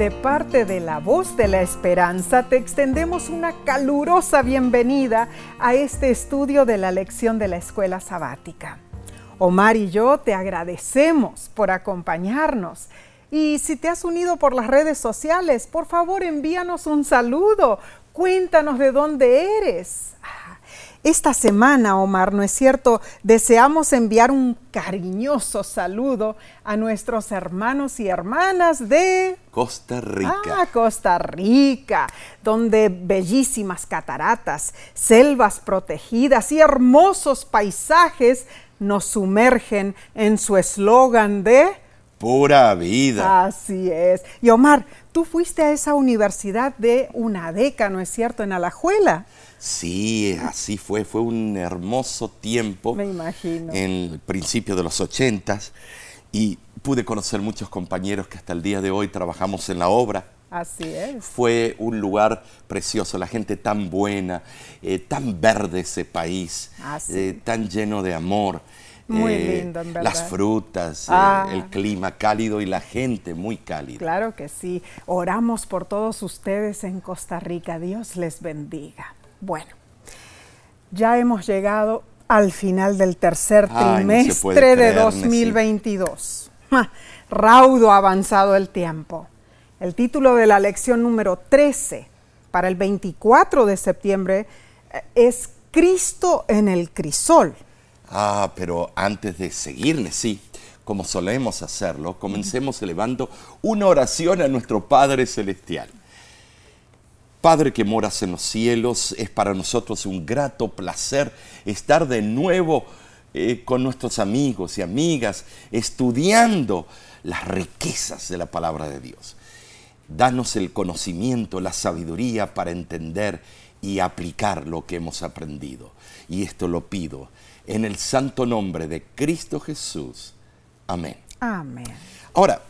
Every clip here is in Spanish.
De parte de la voz de la esperanza te extendemos una calurosa bienvenida a este estudio de la lección de la escuela sabática. Omar y yo te agradecemos por acompañarnos. Y si te has unido por las redes sociales, por favor envíanos un saludo. Cuéntanos de dónde eres. Esta semana, Omar, ¿no es cierto? Deseamos enviar un cariñoso saludo a nuestros hermanos y hermanas de Costa Rica. Ah, Costa Rica, donde bellísimas cataratas, selvas protegidas y hermosos paisajes nos sumergen en su eslogan de Pura vida. Así es. Y Omar, tú fuiste a esa universidad de una década, ¿no es cierto?, en Alajuela. Sí, así fue. Fue un hermoso tiempo. Me imagino. En el principio de los ochentas. Y pude conocer muchos compañeros que hasta el día de hoy trabajamos en la obra. Así es. Fue un lugar precioso, la gente tan buena, eh, tan verde ese país, eh, tan lleno de amor. Muy eh, lindo, en verdad. Las frutas, Ah. el clima cálido y la gente muy cálida. Claro que sí. Oramos por todos ustedes en Costa Rica. Dios les bendiga. Bueno, ya hemos llegado al final del tercer Ay, no trimestre de creer, 2022. Ja, Raudo ha avanzado el tiempo. El título de la lección número 13 para el 24 de septiembre eh, es Cristo en el crisol. Ah, pero antes de seguirle, sí, como solemos hacerlo, comencemos elevando una oración a nuestro Padre Celestial. Padre que moras en los cielos, es para nosotros un grato placer estar de nuevo eh, con nuestros amigos y amigas, estudiando las riquezas de la palabra de Dios. Danos el conocimiento, la sabiduría para entender y aplicar lo que hemos aprendido. Y esto lo pido en el santo nombre de Cristo Jesús. Amén. Amén. Ahora,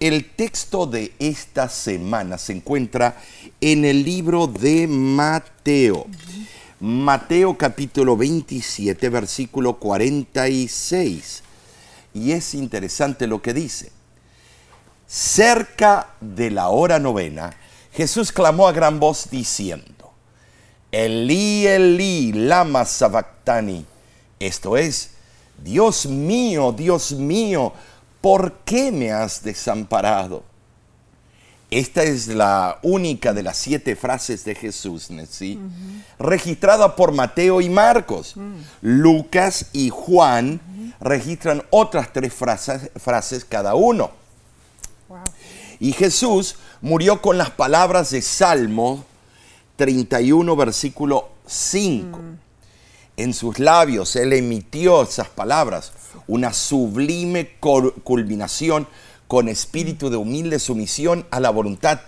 el texto de esta semana se encuentra en el libro de Mateo. Mateo capítulo 27, versículo 46. Y es interesante lo que dice. Cerca de la hora novena, Jesús clamó a gran voz diciendo, Elí, Elí, lama sabactani. Esto es, Dios mío, Dios mío, ¿por qué me has desamparado? Esta es la única de las siete frases de Jesús, ¿sí? registrada por Mateo y Marcos. Lucas y Juan registran otras tres frases, frases cada uno. Y Jesús murió con las palabras de Salmo 31, versículo 5. En sus labios él emitió esas palabras, una sublime cul- culminación con espíritu de humilde sumisión a la voluntad,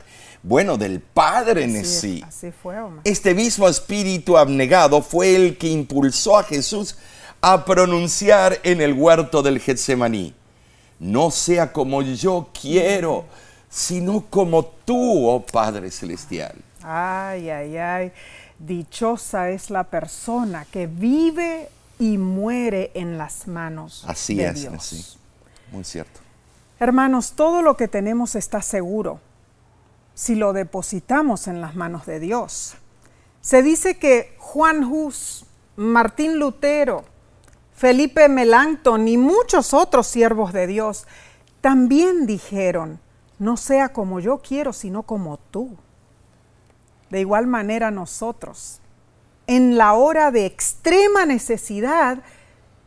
bueno, del Padre en sí. así fue, Omar. Este mismo espíritu abnegado fue el que impulsó a Jesús a pronunciar en el huerto del Getsemaní, no sea como yo quiero, sino como tú, oh Padre Celestial. Ay, ay, ay. Dichosa es la persona que vive y muere en las manos Así de es, Dios. así. Muy cierto. Hermanos, todo lo que tenemos está seguro si lo depositamos en las manos de Dios. Se dice que Juan Hus, Martín Lutero, Felipe Melanchthon y muchos otros siervos de Dios también dijeron, no sea como yo quiero, sino como tú. De igual manera nosotros, en la hora de extrema necesidad,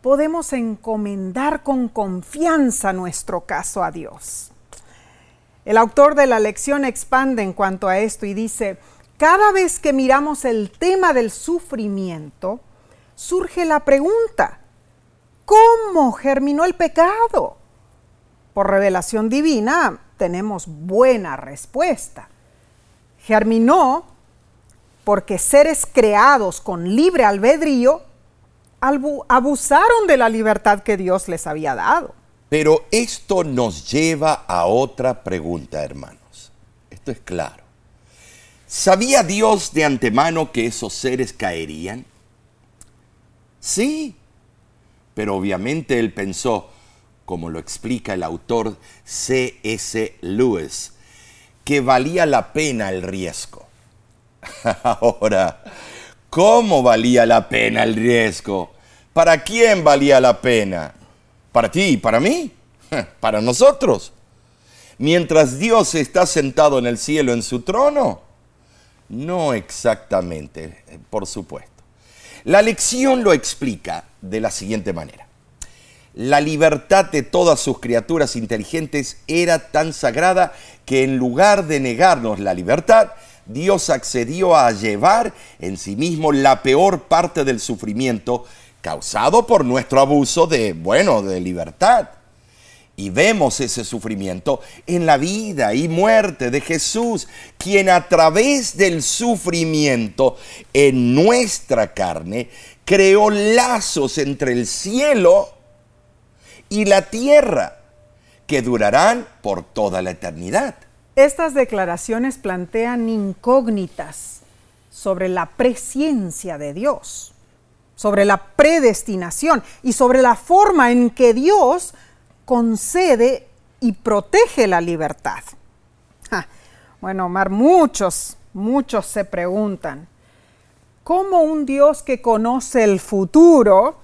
podemos encomendar con confianza nuestro caso a Dios. El autor de la lección expande en cuanto a esto y dice, cada vez que miramos el tema del sufrimiento, surge la pregunta, ¿cómo germinó el pecado? Por revelación divina tenemos buena respuesta. Germinó porque seres creados con libre albedrío abusaron de la libertad que Dios les había dado. Pero esto nos lleva a otra pregunta, hermanos. Esto es claro. ¿Sabía Dios de antemano que esos seres caerían? Sí, pero obviamente él pensó, como lo explica el autor C.S. Lewis, que valía la pena el riesgo. Ahora, ¿cómo valía la pena el riesgo? ¿Para quién valía la pena? ¿Para ti? ¿Para mí? Para nosotros. Mientras Dios está sentado en el cielo en su trono. No exactamente, por supuesto. La lección lo explica de la siguiente manera. La libertad de todas sus criaturas inteligentes era tan sagrada que en lugar de negarnos la libertad, Dios accedió a llevar en sí mismo la peor parte del sufrimiento causado por nuestro abuso de, bueno, de libertad. Y vemos ese sufrimiento en la vida y muerte de Jesús, quien a través del sufrimiento en nuestra carne creó lazos entre el cielo y la tierra que durarán por toda la eternidad. Estas declaraciones plantean incógnitas sobre la presciencia de Dios, sobre la predestinación y sobre la forma en que Dios concede y protege la libertad. bueno, Omar, muchos, muchos se preguntan, ¿cómo un Dios que conoce el futuro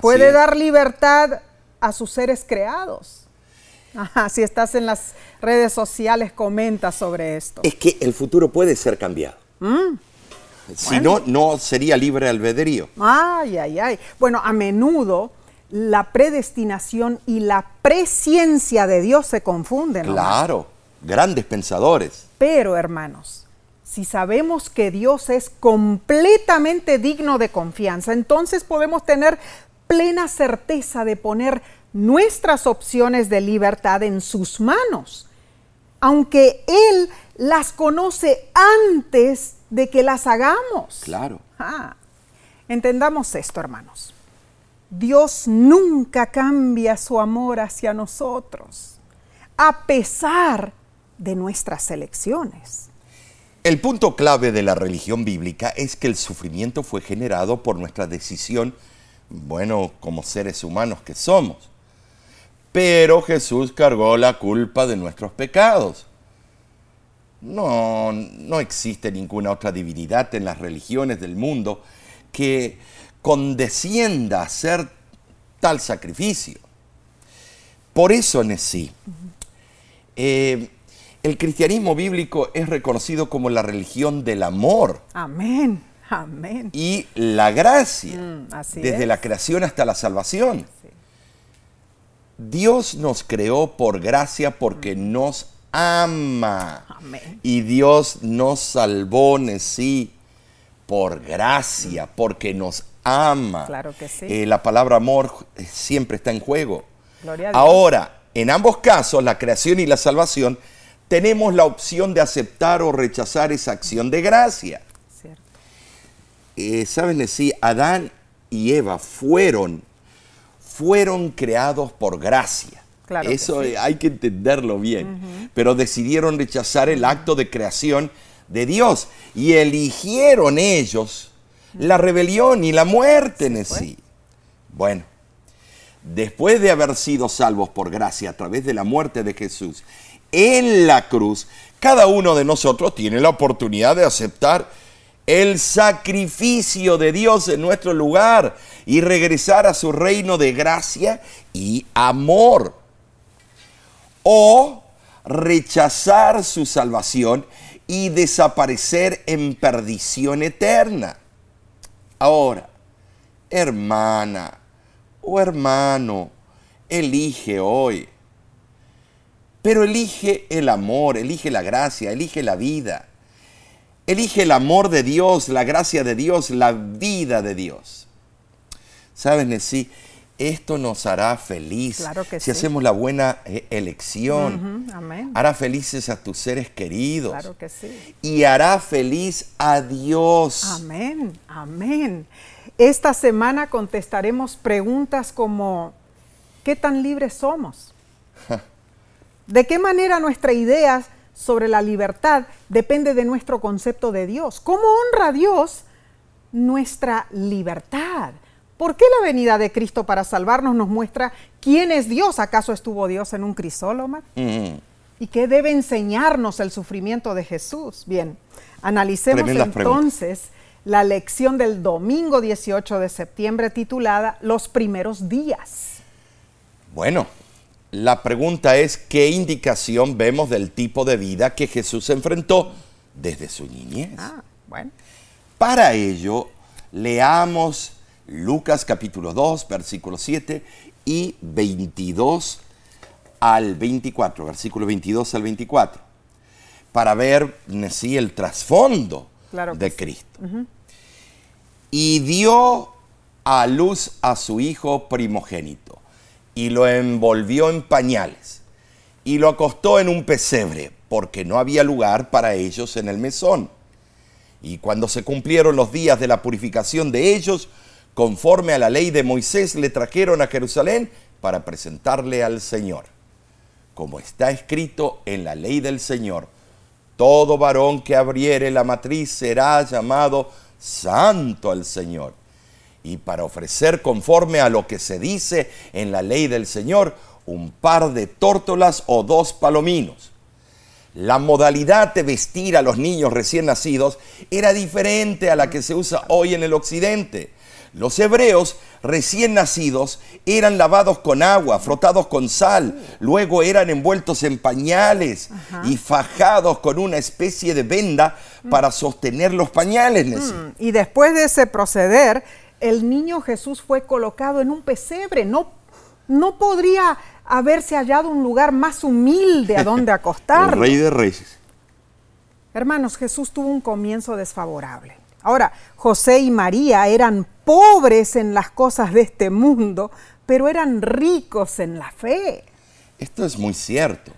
puede dar libertad a sus seres creados? Si estás en las redes sociales, comenta sobre esto. Es que el futuro puede ser cambiado. Mm. Si no, no sería libre albedrío. Ay, ay, ay. Bueno, a menudo la predestinación y la presciencia de Dios se confunden. Claro, grandes pensadores. Pero, hermanos, si sabemos que Dios es completamente digno de confianza, entonces podemos tener plena certeza de poner nuestras opciones de libertad en sus manos, aunque Él las conoce antes de que las hagamos. Claro. Ah, entendamos esto, hermanos. Dios nunca cambia su amor hacia nosotros, a pesar de nuestras elecciones. El punto clave de la religión bíblica es que el sufrimiento fue generado por nuestra decisión, bueno, como seres humanos que somos pero Jesús cargó la culpa de nuestros pecados. No, no existe ninguna otra divinidad en las religiones del mundo que condescienda a hacer tal sacrificio. Por eso, Nesí, eh, el cristianismo bíblico es reconocido como la religión del amor. Amén, amén. Y la gracia, mm, desde la creación hasta la salvación. Dios nos creó por gracia porque nos ama. Y Dios nos salvó, sí, por gracia, porque nos ama. Claro que sí. Eh, la palabra amor siempre está en juego. Ahora, en ambos casos, la creación y la salvación, tenemos la opción de aceptar o rechazar esa acción de gracia. Cierto. Eh, ¿Saben? Sí, Adán y Eva fueron fueron creados por gracia. Eso hay que entenderlo bien. Pero decidieron rechazar el acto de creación de Dios y eligieron ellos la rebelión y la muerte en sí. Bueno, después de haber sido salvos por gracia a través de la muerte de Jesús en la cruz, cada uno de nosotros tiene la oportunidad de aceptar el sacrificio de Dios en nuestro lugar y regresar a su reino de gracia y amor. O rechazar su salvación y desaparecer en perdición eterna. Ahora, hermana o hermano, elige hoy. Pero elige el amor, elige la gracia, elige la vida. Elige el amor de Dios, la gracia de Dios, la vida de Dios. ¿Sabes, Nesí? Esto nos hará feliz claro que si hacemos la buena eh, elección. Hará felices a tus seres queridos. Claro que sí. Y hará feliz a Dios. Amén, amén. Esta semana contestaremos preguntas como, ¿qué tan libres somos? ¿De qué manera nuestra idea sobre la libertad depende de nuestro concepto de Dios. ¿Cómo honra a Dios nuestra libertad? ¿Por qué la venida de Cristo para salvarnos nos muestra quién es Dios? ¿Acaso estuvo Dios en un crisol, mm. ¿Y qué debe enseñarnos el sufrimiento de Jesús? Bien, analicemos Tremendas entonces la lección del domingo 18 de septiembre titulada Los primeros días. Bueno, la pregunta es, ¿qué indicación vemos del tipo de vida que Jesús enfrentó desde su niñez? Ah, bueno. Para ello, leamos Lucas capítulo 2, versículo 7 y 22 al 24, versículo 22 al 24, para ver sí, el trasfondo Claro de sí. Cristo. Y dio a luz a su hijo primogénito y lo envolvió en pañales y lo acostó en un pesebre porque no había lugar para ellos en el mesón. Y cuando se cumplieron los días de la purificación de ellos, conforme a la ley de Moisés, le trajeron a Jerusalén para presentarle al Señor. Como está escrito en la ley del Señor, todo varón que abriere la matriz será llamado santo al Señor. Y para ofrecer conforme a lo que se dice en la ley del Señor, un par de tórtolas o dos palominos. La modalidad de vestir a los niños recién nacidos era diferente a la que se usa hoy en el occidente. Los hebreos recién nacidos eran lavados con agua, frotados con sal, luego eran envueltos en pañales y fajados con una especie de venda para sostener los pañales. Mm, Y después de ese proceder, el niño Jesús fue colocado en un pesebre. No, no podría haberse hallado un lugar más humilde a donde El acostarlo. rey de reyes. Hermanos, Jesús tuvo un comienzo desfavorable. Ahora, José y María eran pobres en las cosas de este mundo, pero eran ricos en la fe. Esto es muy cierto.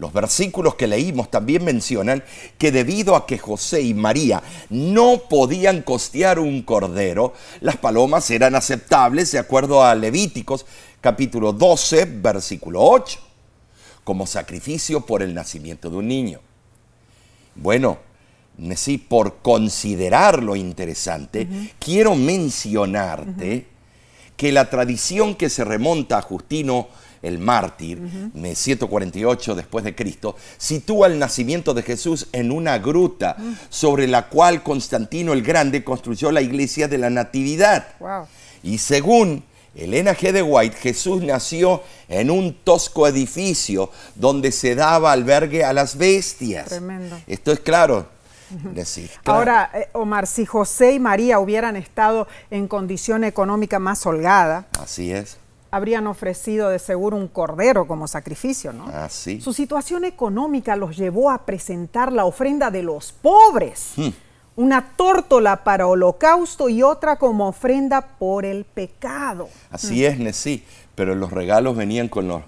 Los versículos que leímos también mencionan que debido a que José y María no podían costear un cordero, las palomas eran aceptables de acuerdo a Levíticos capítulo 12, versículo 8, como sacrificio por el nacimiento de un niño. Bueno, sí, por considerar lo interesante, quiero mencionarte que la tradición que se remonta a Justino el mártir, de 148 después de Cristo, sitúa el nacimiento de Jesús en una gruta sobre la cual Constantino el Grande construyó la iglesia de la Natividad. Wow. Y según Elena G. de White, Jesús nació en un tosco edificio donde se daba albergue a las bestias. Tremendo. Esto es claro. Decir, claro. Ahora, eh, Omar, si José y María hubieran estado en condición económica más holgada, Así es. Habrían ofrecido de seguro un cordero como sacrificio, ¿no? Así. Su situación económica los llevó a presentar la ofrenda de los pobres, Hmm. una tórtola para holocausto y otra como ofrenda por el pecado. Así es, Nesí. Pero los regalos venían con los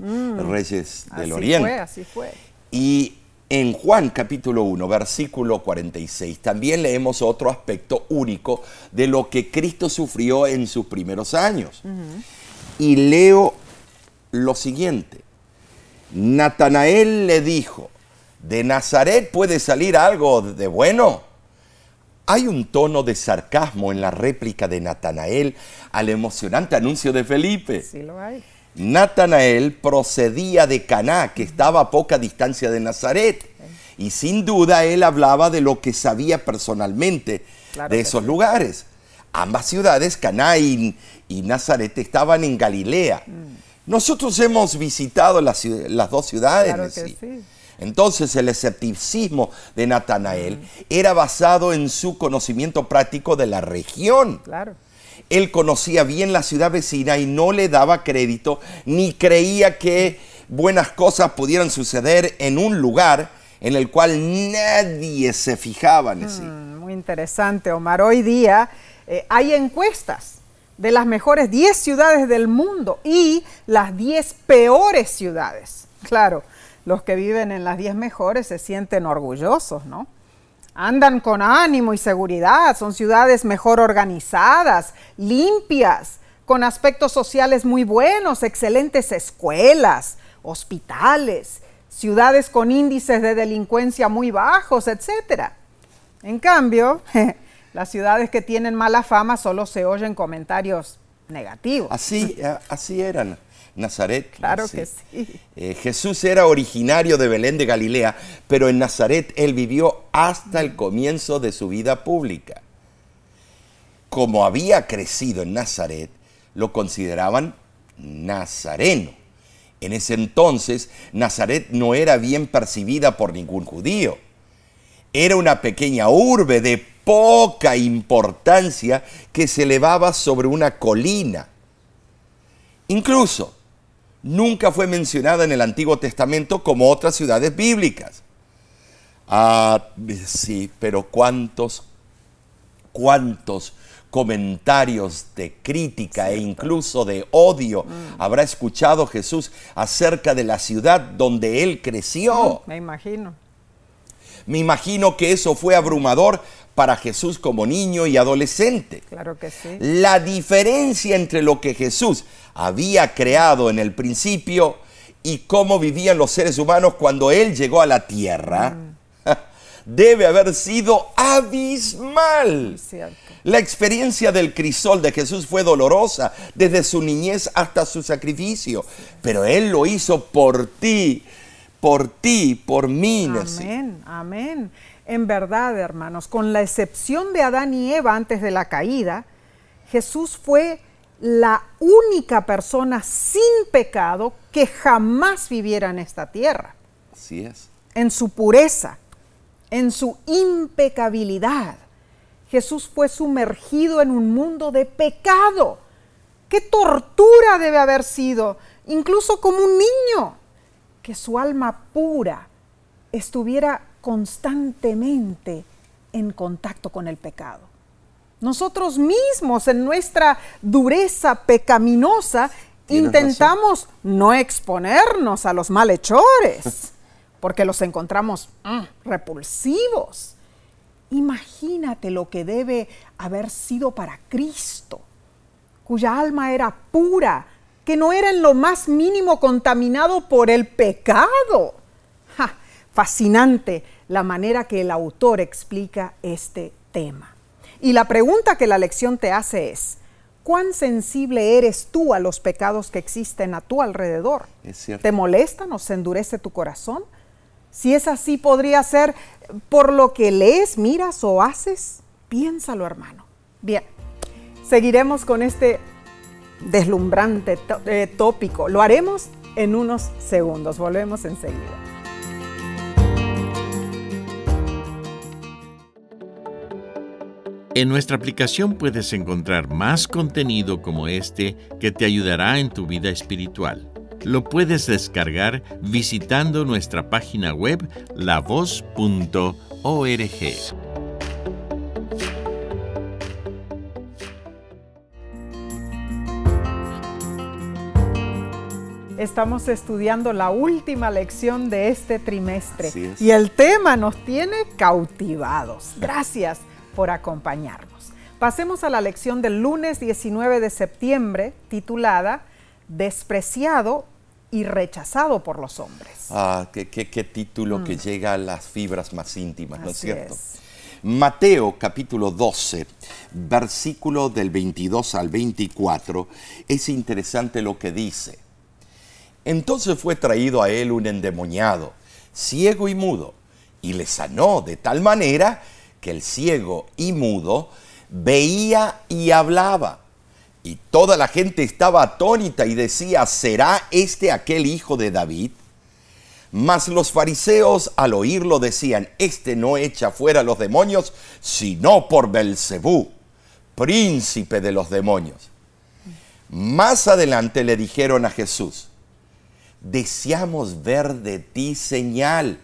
reyes del así Oriente. fue, así fue. Y en Juan capítulo 1, versículo 46, también leemos otro aspecto único de lo que Cristo sufrió en sus primeros años. Y leo lo siguiente. Natanael le dijo, ¿de Nazaret puede salir algo de bueno? Hay un tono de sarcasmo en la réplica de Natanael al emocionante anuncio de Felipe. Sí lo hay. Natanael procedía de Caná, que estaba a poca distancia de Nazaret. Y sin duda él hablaba de lo que sabía personalmente Claro de esos sí. lugares. Ambas ciudades, Caná y, Nazaret, estaban en Galilea. Nosotros hemos visitado las, dos ciudades. Claro que sí. Entonces el escepticismo de Natanael era basado en su conocimiento práctico de la región. Claro. Él conocía bien la ciudad vecina y no le daba crédito ni creía que buenas cosas pudieran suceder en un lugar en el cual nadie se fijaba en sí. Mm, Muy interesante, Omar. Hoy día eh, hay encuestas de las mejores 10 ciudades del mundo y las 10 peores ciudades. Claro, los que viven en las 10 mejores se sienten orgullosos, ¿no? Andan con ánimo y seguridad, son ciudades mejor organizadas, limpias, con aspectos sociales muy buenos, excelentes escuelas, hospitales, ciudades con índices de delincuencia muy bajos, etcétera. En cambio, las ciudades que tienen mala fama solo se oyen comentarios negativo. Así, así eran. Nazaret. Claro que sí. Eh, Jesús era originario de Belén de Galilea, pero en Nazaret él vivió hasta el comienzo de su vida pública. Como había crecido en Nazaret, lo consideraban nazareno. En ese entonces, Nazaret no era bien percibida por ningún judío. Era una pequeña urbe de poca importancia que se elevaba sobre una colina. Incluso, nunca fue mencionada en el Antiguo Testamento como otras ciudades bíblicas. Ah, sí, pero cuántos, cuántos comentarios de crítica e incluso de odio mm. habrá escuchado Jesús acerca de la ciudad donde él creció. Mm, me imagino. Me imagino que eso fue abrumador para Jesús como niño y adolescente. Claro que sí. La diferencia entre lo que Jesús había creado en el principio y cómo vivían los seres humanos cuando Él llegó a la tierra mm. debe haber sido abismal. La experiencia del crisol de Jesús fue dolorosa desde su niñez hasta su sacrificio, pero Él lo hizo por ti, por ti, por mí. Amén, amén. En verdad, hermanos, con la excepción de Adán y Eva antes de la caída, Jesús fue la única persona sin pecado que jamás viviera en esta tierra. Así es. En su pureza, en su impecabilidad. Jesús fue sumergido en un mundo de pecado. ¡Qué tortura debe haber sido! Incluso como un niño. Que su alma pura estuviera constantemente en contacto con el pecado. Nosotros mismos en nuestra dureza pecaminosa intentamos no exponernos a los malhechores, porque los encontramos mm, repulsivos. Imagínate lo que debe haber sido para Cristo, cuya alma era pura, que no era en lo más mínimo contaminado por el pecado. fascinante la manera que el autor explica este tema. Y la pregunta que la lección te hace es, ¿cuán sensible eres tú a los pecados que existen a tu alrededor? ¿Te molestan o se endurece tu corazón? Si es así, podría ser por lo que lees, miras o haces. Piénsalo, hermano. Bien, seguiremos con este deslumbrante eh, tópico. Lo haremos en unos segundos. Volvemos enseguida. En nuestra aplicación puedes encontrar más contenido como este que te ayudará en tu vida espiritual. Lo puedes descargar visitando nuestra página web lavoz.org. Estamos estudiando la última lección de este trimestre y el tema nos tiene cautivados. Gracias por acompañarnos. Pasemos a la lección del lunes 19 de septiembre titulada Despreciado y rechazado por los hombres. Ah, qué, título que mm. llega a las fibras más íntimas, ¿no es cierto? Mateo capítulo 12, versículo del 22 al 24, es interesante lo que dice. Entonces fue traído a él un endemoniado, ciego y mudo, y le sanó de tal manera que el ciego y mudo veía y hablaba. Y toda la gente estaba atónita y decía, ¿será este aquel hijo de David? Mas los fariseos al oírlo decían, este no echa fuera los demonios, sino por Belcebú, príncipe de los demonios. Más adelante le dijeron a Jesús, deseamos ver de ti señal.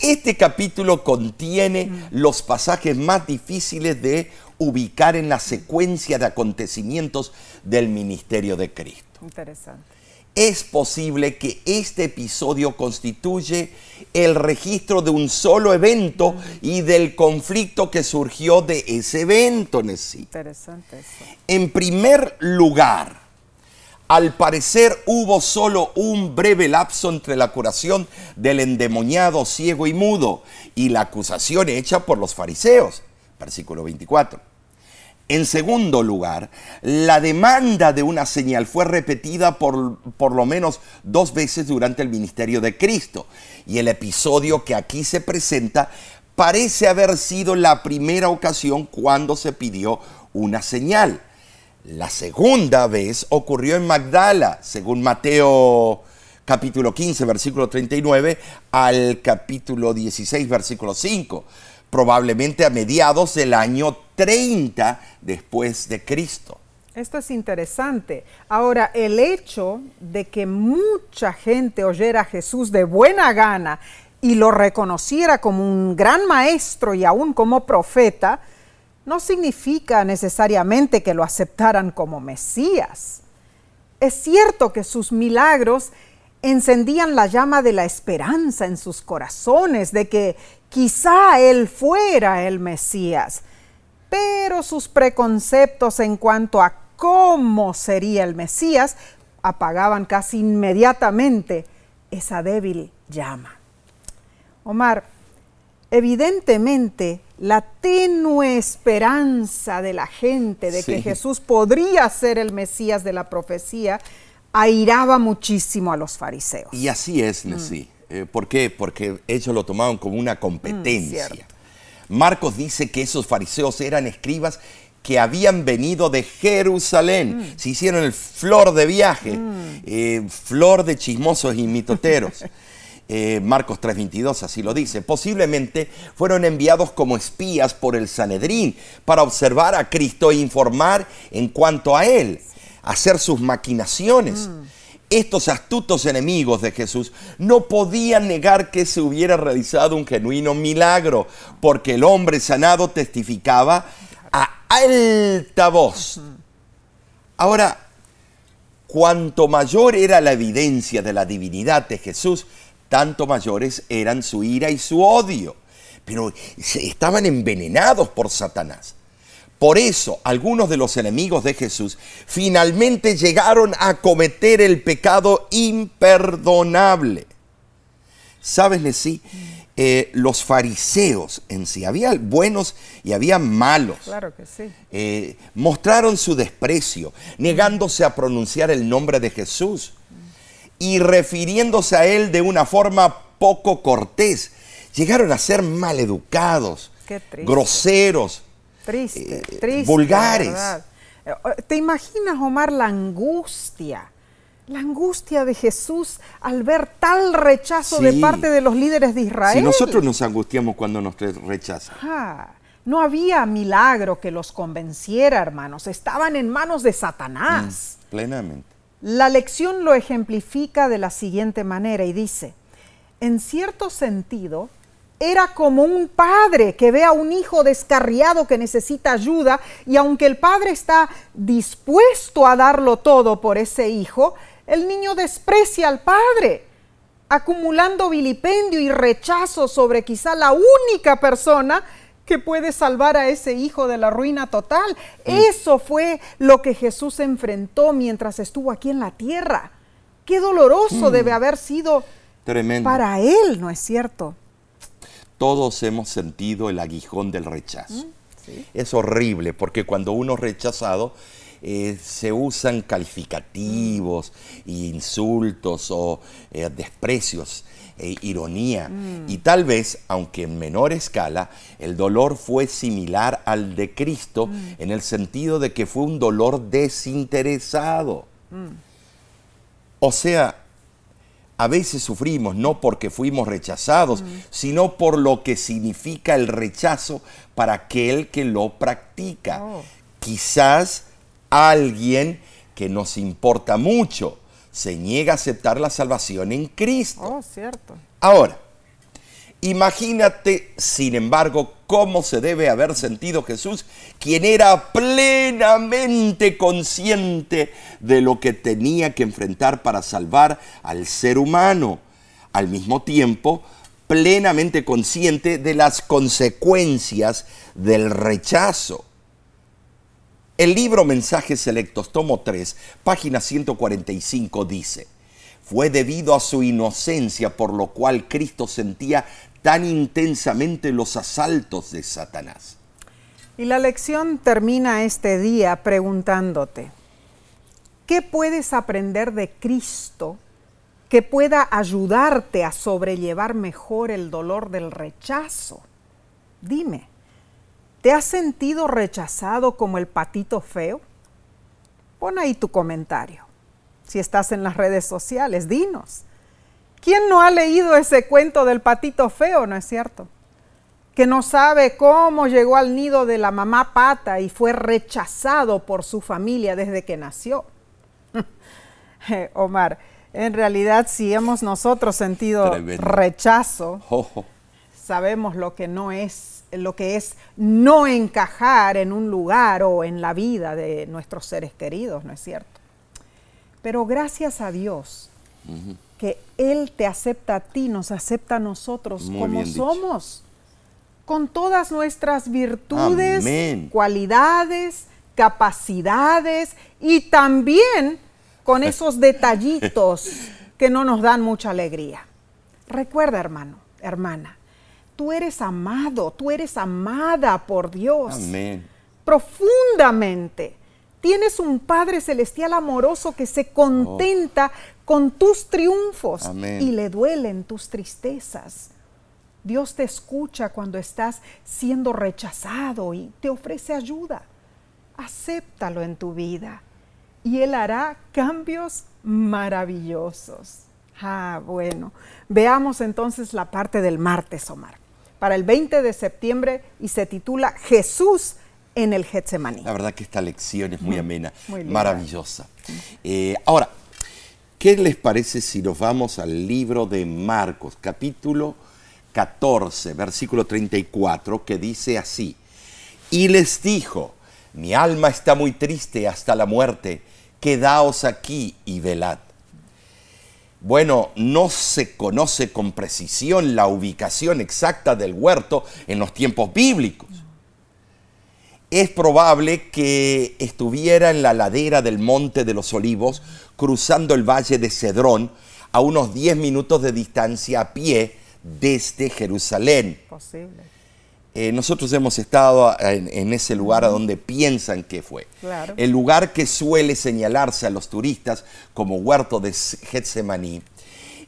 Este capítulo contiene mm. los pasajes más difíciles de ubicar en la secuencia de acontecimientos del ministerio de Cristo. Interesante. Es posible que este episodio constituye el registro de un solo evento mm. y del conflicto que surgió de ese evento, Interesante eso. En primer lugar, al parecer hubo solo un breve lapso entre la curación del endemoniado ciego y mudo y la acusación hecha por los fariseos. Versículo 24. En segundo lugar, la demanda de una señal fue repetida por, por lo menos dos veces durante el ministerio de Cristo. Y el episodio que aquí se presenta parece haber sido la primera ocasión cuando se pidió una señal. La segunda vez ocurrió en Magdala, según Mateo capítulo 15, versículo 39, al capítulo 16, versículo 5 probablemente a mediados del año 30 después de Cristo. Esto es interesante. Ahora, el hecho de que mucha gente oyera a Jesús de buena gana y lo reconociera como un gran maestro y aún como profeta, no significa necesariamente que lo aceptaran como Mesías. Es cierto que sus milagros encendían la llama de la esperanza en sus corazones, de que quizá él fuera el Mesías, pero sus preconceptos en cuanto a cómo sería el Mesías apagaban casi inmediatamente esa débil llama. Omar, evidentemente la tenue esperanza de la gente de que Jesús podría ser el Mesías de la profecía airaba muchísimo a los fariseos. Y así es, Nessie. Eh, ¿Por qué? Porque ellos lo tomaban como una competencia. Mm, Marcos dice que esos fariseos eran escribas que habían venido de Jerusalén. Mm. Se hicieron el flor de viaje, mm. eh, flor de chismosos y mitoteros. Eh, Marcos 3:22 así lo dice. Posiblemente fueron enviados como espías por el Sanedrín para observar a Cristo e informar en cuanto a Él hacer sus maquinaciones. Mm. Estos astutos enemigos de Jesús no podían negar que se hubiera realizado un genuino milagro, porque el hombre sanado testificaba a alta voz. Ahora, cuanto mayor era la evidencia de la divinidad de Jesús, tanto mayores eran su ira y su odio. Pero estaban envenenados por Satanás. Por eso algunos de los enemigos de Jesús finalmente llegaron a cometer el pecado imperdonable. ¿Sabes, sí? Eh, los fariseos en sí, había buenos y había malos. Claro que sí. Eh, mostraron su desprecio, negándose a pronunciar el nombre de Jesús y refiriéndose a él de una forma poco cortés. Llegaron a ser maleducados, groseros, Triste, eh, triste. Vulgares. Eh, ¿Te imaginas, Omar, la angustia? La angustia de Jesús al ver tal rechazo de parte de los líderes de Israel. Si nosotros nos angustiamos cuando nos rechazan. no había milagro que los convenciera, hermanos. Estaban en manos de Satanás. Mm, plenamente. La lección lo ejemplifica de la siguiente manera y dice, en cierto sentido, era como un padre que ve a un hijo descarriado que necesita ayuda y aunque el padre está dispuesto a darlo todo por ese hijo, el niño desprecia al padre, acumulando vilipendio y rechazo sobre quizá la única persona que puede salvar a ese hijo de la ruina total. Mm. Eso fue lo que Jesús enfrentó mientras estuvo aquí en la tierra. Qué doloroso mm. debe haber sido para él, ¿no es cierto? todos hemos sentido el aguijón del rechazo. Mm, es horrible porque cuando uno es rechazado eh, se usan calificativos, insultos o eh, desprecios, e ironía. Mm. Y tal vez, aunque en menor escala, el dolor fue similar al de Cristo mm. en el sentido de que fue un dolor desinteresado. O sea, a veces sufrimos no porque fuimos rechazados, sino por lo que significa el rechazo para aquel que lo practica. Oh. Quizás alguien que nos importa mucho se niega a aceptar la salvación en Cristo. Oh, cierto. Ahora, Imagínate, sin embargo, cómo se debe haber sentido Jesús, quien era plenamente consciente de lo que tenía que enfrentar para salvar al ser humano. Al mismo tiempo, plenamente consciente de las consecuencias del rechazo. El libro Mensajes Selectos, tomo 3, página 145 dice, fue debido a su inocencia por lo cual Cristo sentía tan intensamente los asaltos de Satanás. Y la lección termina este día preguntándote, ¿qué puedes aprender de Cristo que pueda ayudarte a sobrellevar mejor el dolor del rechazo? Dime, ¿te has sentido rechazado como el patito feo? Pon ahí tu comentario. Si estás en las redes sociales, dinos. ¿Quién no ha leído ese cuento del patito feo, no es cierto? Que no sabe cómo llegó al nido de la mamá pata y fue rechazado por su familia desde que nació. Omar, en realidad si hemos nosotros sentido rechazo, sabemos lo que no es, lo que es no encajar en un lugar o en la vida de nuestros seres queridos, ¿no es cierto? Pero gracias a Dios, que Él te acepta a ti, nos acepta a nosotros como somos, con todas nuestras virtudes, cualidades, capacidades y también con esos detallitos que no nos dan mucha alegría. Recuerda, hermano, hermana, tú eres amado, tú eres amada por Dios. Profundamente. Tienes un Padre Celestial amoroso que se contenta con tus triunfos y le duelen tus tristezas. Dios te escucha cuando estás siendo rechazado y te ofrece ayuda. Acéptalo en tu vida y Él hará cambios maravillosos. Ah, bueno. Veamos entonces la parte del martes, Omar, para el 20 de septiembre y se titula Jesús en el Getsemaní. La verdad que esta lección es muy amena, maravillosa. Eh, ahora, ¿qué les parece si nos vamos al libro de Marcos, capítulo 14, versículo 34, que dice así, y les dijo, mi alma está muy triste hasta la muerte, quedaos aquí y velad. Bueno, no se conoce con precisión la ubicación exacta del huerto en los tiempos bíblicos es probable que estuviera en la ladera del Monte de los Olivos, cruzando el valle de Cedrón, a unos 10 minutos de distancia a pie desde Jerusalén. Posible. Eh, nosotros hemos estado en, ese lugar a donde piensan que fue. El lugar que suele señalarse a los turistas como huerto de Getsemaní.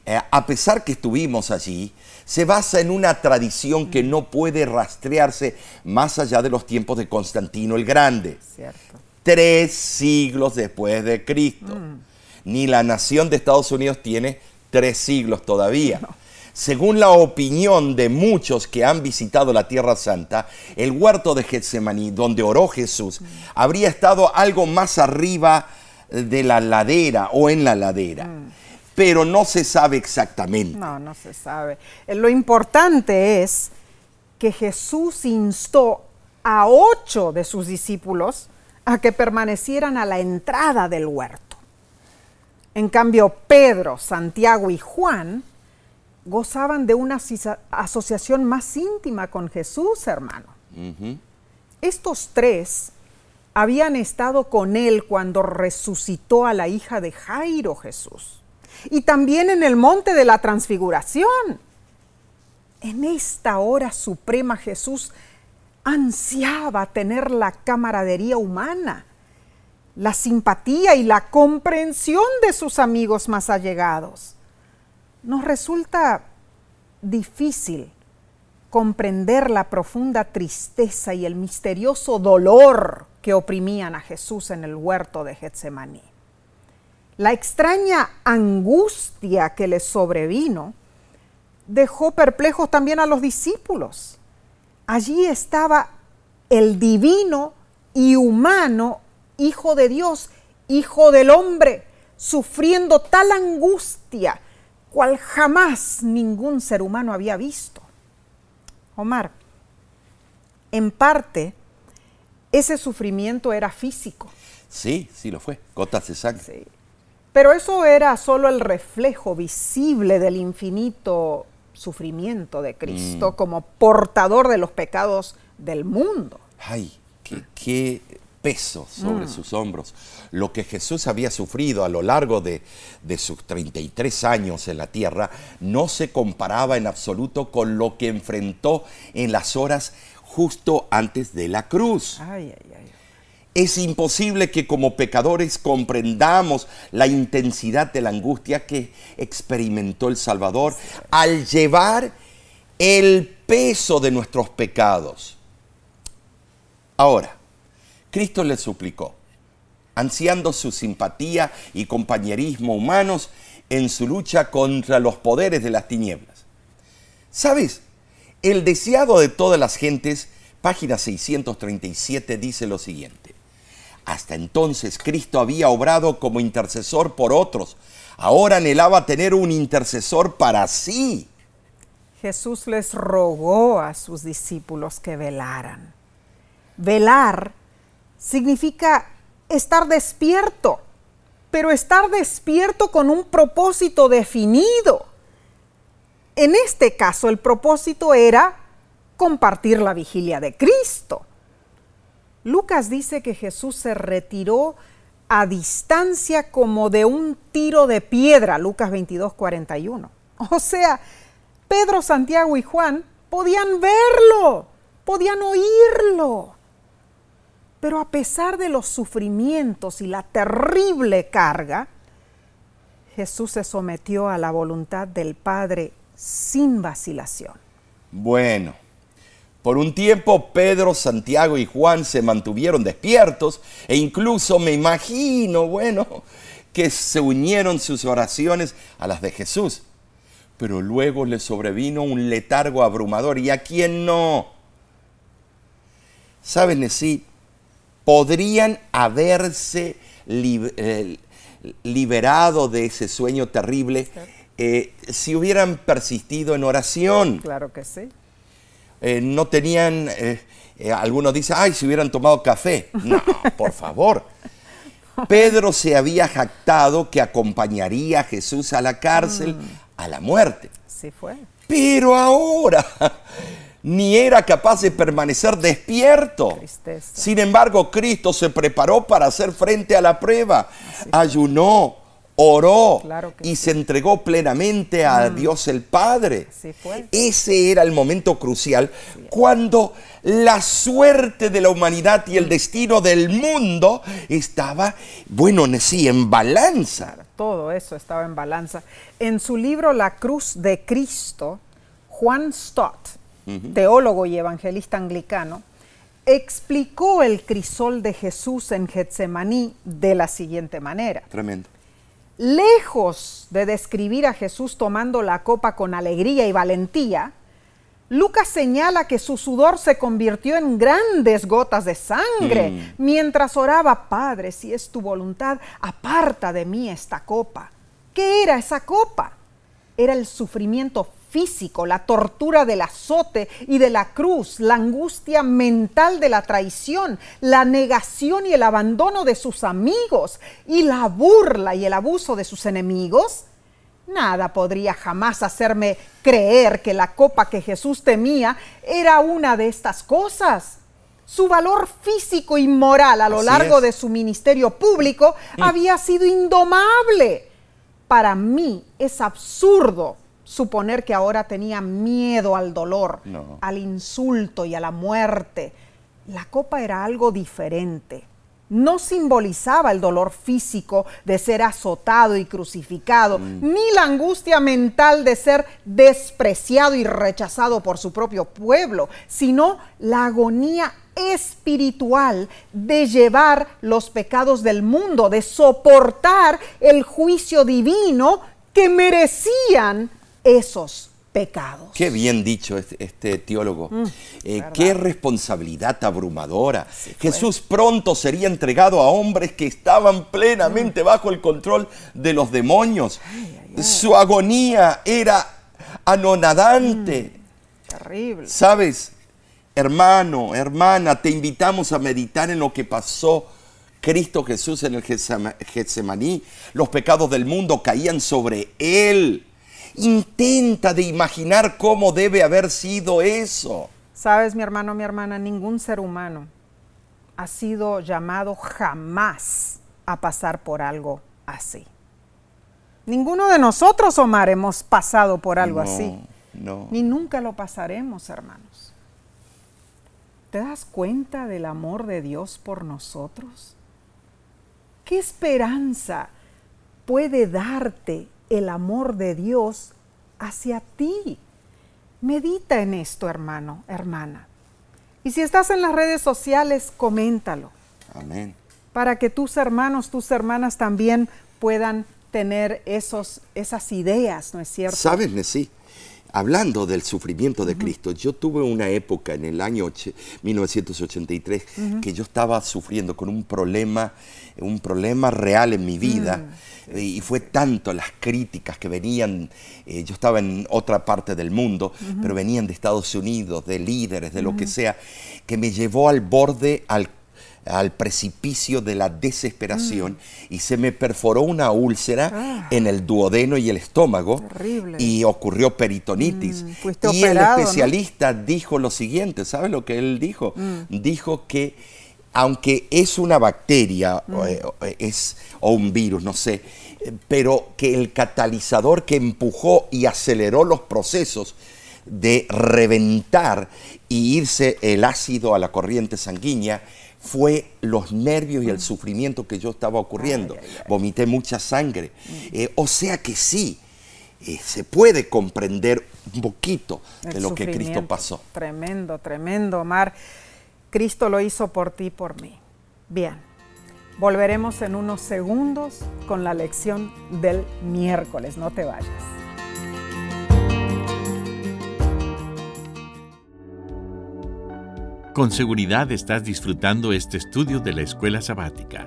Eh, a pesar que estuvimos allí, se basa en una tradición que no puede rastrearse más allá de los tiempos de Constantino el Grande. Tres siglos después de Cristo. Mm. Ni la nación de Estados Unidos tiene tres siglos todavía. Según la opinión de muchos que han visitado la Tierra Santa, el huerto de Getsemaní, donde oró Jesús, mm. habría estado algo más arriba de la ladera o en la ladera. Mm pero no se sabe exactamente. No, no se sabe. Eh, lo importante es que Jesús instó a ocho de sus discípulos a que permanecieran a la entrada del huerto. En cambio, Pedro, Santiago y Juan gozaban de una asociación más íntima con Jesús, hermano. Estos tres habían estado con él cuando resucitó a la hija de Jairo Jesús y también en el monte de la transfiguración. En esta hora suprema Jesús ansiaba tener la camaradería humana, la simpatía y la comprensión de sus amigos más allegados. Nos resulta difícil comprender la profunda tristeza y el misterioso dolor que oprimían a Jesús en el huerto de Getsemaní. La extraña angustia que les sobrevino dejó perplejos también a los discípulos. Allí estaba el divino y humano Hijo de Dios, Hijo del hombre, sufriendo tal angustia cual jamás ningún ser humano había visto. Omar, en parte, ese sufrimiento era físico. Sí, sí lo fue, gotas de sangre. Pero eso era solo el reflejo visible del infinito sufrimiento de Cristo mm. como portador de los pecados del mundo. Ay, qué, peso sobre mm. sus hombros. Lo que Jesús había sufrido a lo largo de, de, sus 33 años en la tierra no se comparaba en absoluto con lo que enfrentó en las horas justo antes de la cruz. Ay, ay, ay. Es imposible que como pecadores comprendamos la intensidad de la angustia que experimentó el Salvador al llevar el peso de nuestros pecados. Ahora, Cristo le suplicó, ansiando su simpatía y compañerismo humanos en su lucha contra los poderes de las tinieblas. ¿Sabes? El deseado de todas las gentes, página 637, dice lo siguiente. Hasta entonces Cristo había obrado como intercesor por otros. Ahora anhelaba tener un intercesor para sí. Jesús les rogó a sus discípulos que velaran. Velar significa estar despierto, pero estar despierto con un propósito definido. En este caso, el propósito era compartir la vigilia de Cristo. Lucas dice que Jesús se retiró a distancia como de un tiro de piedra, Lucas 22, 41. O sea, Pedro, Santiago y Juan podían verlo, podían oírlo. Pero a pesar de los sufrimientos y la terrible carga, Jesús se sometió a la voluntad del Padre sin vacilación. Bueno, por un tiempo Pedro, Santiago y Juan se mantuvieron despiertos e incluso me imagino, bueno, que se unieron sus oraciones a las de Jesús. Pero luego le sobrevino un letargo abrumador y a quién no. ¿Saben sí? Podrían haberse eh, liberado de ese sueño terrible eh, si hubieran persistido en oración. Claro que sí. Eh, no tenían, algunos dicen, ay, si hubieran tomado café. No, por favor. Pedro se había jactado que acompañaría a Jesús a la cárcel mm. a la muerte. Sí fue. Pero ahora ni era capaz de permanecer despierto. Sin embargo, Cristo se preparó para hacer frente a la prueba. Ayunó, oró y se entregó plenamente a mm. Dios el Padre. Ese era el momento crucial cuando la suerte de la humanidad y el destino del mundo estaba, bueno, sí, en balanza. Todo eso estaba en balanza. En su libro La Cruz de Cristo, Juan Stott, teólogo y evangelista anglicano, explicó el crisol de Jesús en Getsemaní de la siguiente manera. Tremendo. Lejos de describir a Jesús tomando la copa con alegría y valentía, Lucas señala que su sudor se convirtió en grandes gotas de sangre mm. mientras oraba, Padre, si es tu voluntad, aparta de mí esta copa. ¿Qué era esa copa? Era el sufrimiento físico, la tortura del azote y de la cruz, la angustia mental de la traición, la negación y el abandono de sus amigos y la burla y el abuso de sus enemigos, nada podría jamás hacerme creer que la copa que Jesús temía era una de estas cosas. Su valor físico y moral a lo largo de su ministerio público mm. había sido indomable. Para mí es absurdo suponer que ahora tenía miedo al dolor, al insulto y a la muerte. La copa era algo diferente. No simbolizaba el dolor físico de ser azotado y crucificado, mm. ni la angustia mental de ser despreciado y rechazado por su propio pueblo, sino la agonía espiritual de llevar los pecados del mundo, de soportar el juicio divino que merecían esos pecados. Qué bien dicho este, este teólogo. Mm, eh, qué responsabilidad abrumadora. Jesús pronto sería entregado a hombres que estaban plenamente mm. bajo el control de los demonios. Su agonía era anonadante. Mm, terrible. ¿Sabes? Hermano, hermana, te invitamos a meditar en lo que pasó Cristo Jesús en el Getsemaní. Los pecados del mundo caían sobre él. Intenta de imaginar cómo debe haber sido eso. Sabes, mi hermano, mi hermana, ningún ser humano ha sido llamado jamás a pasar por algo así. Ninguno de nosotros, Omar, hemos pasado por algo así. No. Ni nunca lo pasaremos, hermanos. ¿te das cuenta del amor de Dios por nosotros? ¿Qué esperanza puede darte el amor de Dios hacia ti? Medita en esto, hermano, hermana. Y si estás en las redes sociales, coméntalo. Amén. Para que tus hermanos, tus hermanas también puedan tener esos, esas ideas, ¿no es cierto? ¿Sabes, Nessie? Hablando del sufrimiento de Cristo, yo tuve una época en el año 1983 que yo estaba sufriendo con un problema, un problema real en mi vida. Mm, y fue tanto las críticas que venían, eh, yo estaba en otra parte del mundo, pero venían de Estados Unidos, de líderes, de lo que sea, que me llevó al borde, al al precipicio de la desesperación mm. y se me perforó una úlcera ah. en el duodeno y el estómago y ocurrió peritonitis. Mm, y el especialista dijo lo siguiente, ¿sabes lo que él dijo? Mm. Dijo que aunque es una bacteria eh, es, o un virus, no sé, pero que el catalizador que empujó y aceleró los procesos de reventar y irse el ácido a la corriente sanguínea fue los nervios y el sufrimiento que yo estaba ocurriendo. Vomité mucha sangre. Eh, o sea que sí, eh, se puede comprender un poquito de lo que Cristo pasó. Tremendo, tremendo, Omar. Cristo lo hizo por ti y por mí. Bien, volveremos en unos segundos con la lección del miércoles. No te vayas. Con seguridad estás disfrutando este estudio de la escuela sabática.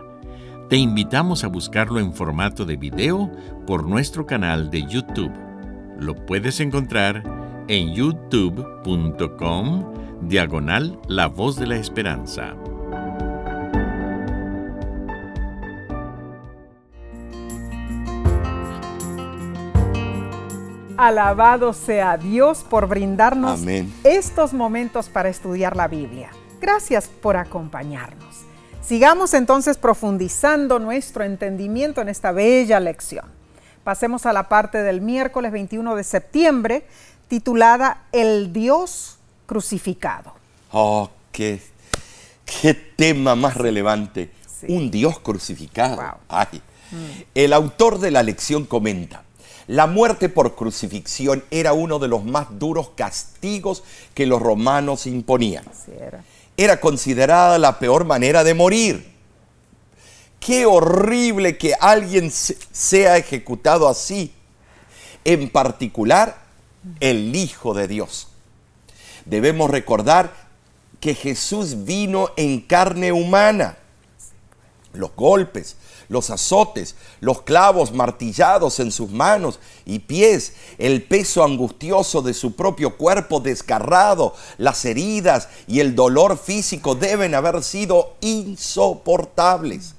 Te invitamos a buscarlo en formato de video por nuestro canal de YouTube. Lo puedes encontrar en youtube.com diagonal La Voz de la Esperanza. Alabado sea Dios por brindarnos estos momentos para estudiar la Biblia. Gracias por acompañarnos. Sigamos entonces profundizando nuestro entendimiento en esta bella lección. Pasemos a la parte del miércoles 21 de septiembre titulada El Dios crucificado. Oh, qué, qué tema más relevante. Un Dios crucificado. El autor de la lección comenta, la muerte por crucifixión era uno de los más duros castigos que los romanos imponían. era. considerada la peor manera de morir. Qué horrible que alguien sea ejecutado así. En particular, el Hijo de Dios. Debemos recordar que Jesús vino en carne humana. Los golpes, los azotes, los clavos martillados en sus manos y pies, el peso angustioso de su propio cuerpo desgarrado, las heridas y el dolor físico deben haber sido insoportables.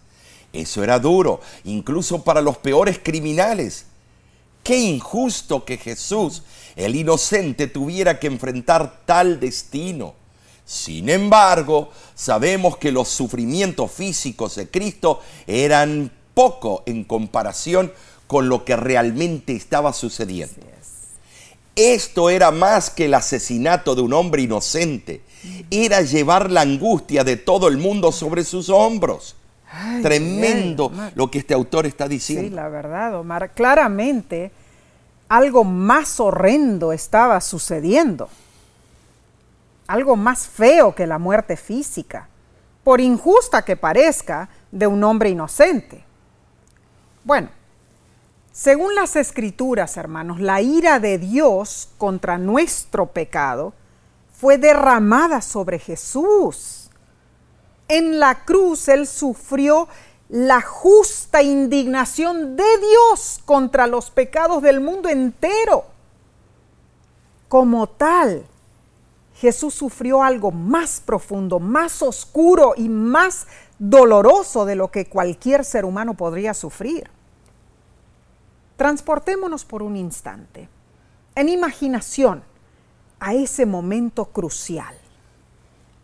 Eso era duro, incluso para los peores criminales. Qué injusto que Jesús, el inocente, tuviera que enfrentar tal destino. Sin embargo, sabemos que los sufrimientos físicos de Cristo eran poco en comparación con lo que realmente estaba sucediendo. Esto era más que el asesinato de un hombre inocente. Era llevar la angustia de todo el mundo sobre sus hombros. Tremendo lo que este autor está diciendo. Sí, la verdad, Omar. Claramente algo más horrendo estaba sucediendo algo más feo que la muerte física, por injusta que parezca, de un hombre inocente. Bueno, según las escrituras, hermanos, la ira de Dios contra nuestro pecado fue derramada sobre Jesús. En la cruz Él sufrió la justa indignación de Dios contra los pecados del mundo entero. Como tal, Jesús sufrió algo más profundo, más oscuro y más doloroso de lo que cualquier ser humano podría sufrir. Transportémonos por un instante, en imaginación, a ese momento crucial.